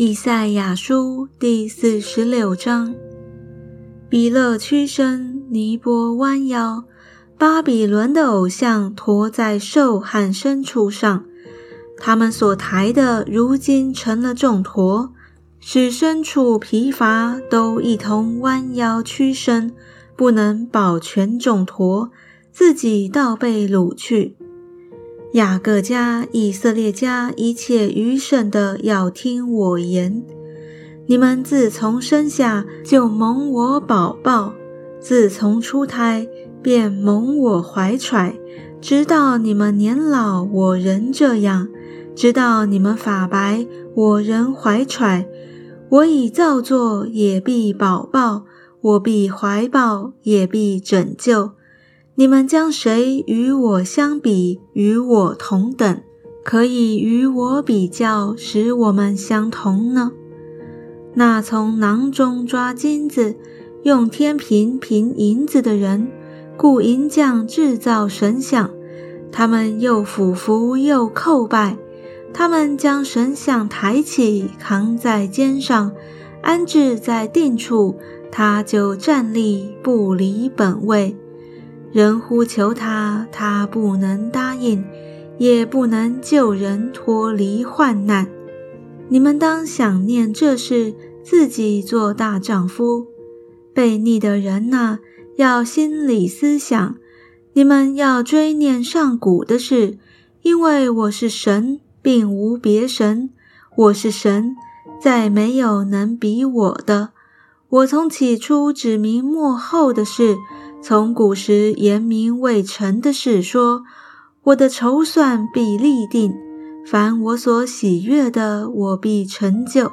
以赛亚书第四十六章：比勒屈身，尼波弯腰，巴比伦的偶像驮在兽和牲畜上，他们所抬的，如今成了重驮，使牲畜疲乏，都一同弯腰屈身，不能保全重驮，自己倒被掳去。雅各家、以色列家一切余剩的，要听我言。你们自从生下就蒙我宝宝，自从出胎便蒙我怀揣，直到你们年老，我仍这样；直到你们发白，我仍怀揣。我已造作，也必保抱；我必怀抱，也必拯救。你们将谁与我相比，与我同等，可以与我比较，使我们相同呢？那从囊中抓金子，用天平平银子的人，雇银匠制造神像，他们又俯伏又叩拜，他们将神像抬起，扛在肩上，安置在定处，他就站立，不离本位。人呼求他，他不能答应，也不能救人脱离患难。你们当想念这事，自己做大丈夫。悖逆的人呐，要心里思想。你们要追念上古的事，因为我是神，并无别神。我是神，再没有能比我的。我从起初指明末后的事。从古时言明未成的事说，我的筹算必立定，凡我所喜悦的，我必成就。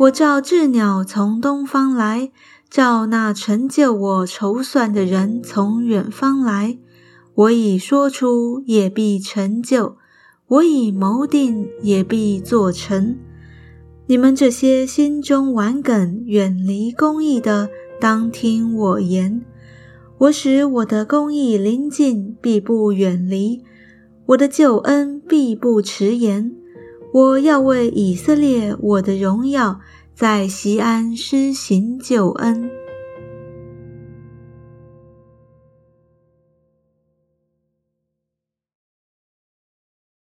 我召鸷鸟从东方来，召那成就我筹算的人从远方来。我已说出，也必成就；我已谋定，也必做成。你们这些心中顽梗、远离公义的，当听我言。我使我的公义临近，必不远离；我的救恩必不迟延。我要为以色列我的荣耀，在西安施行救恩。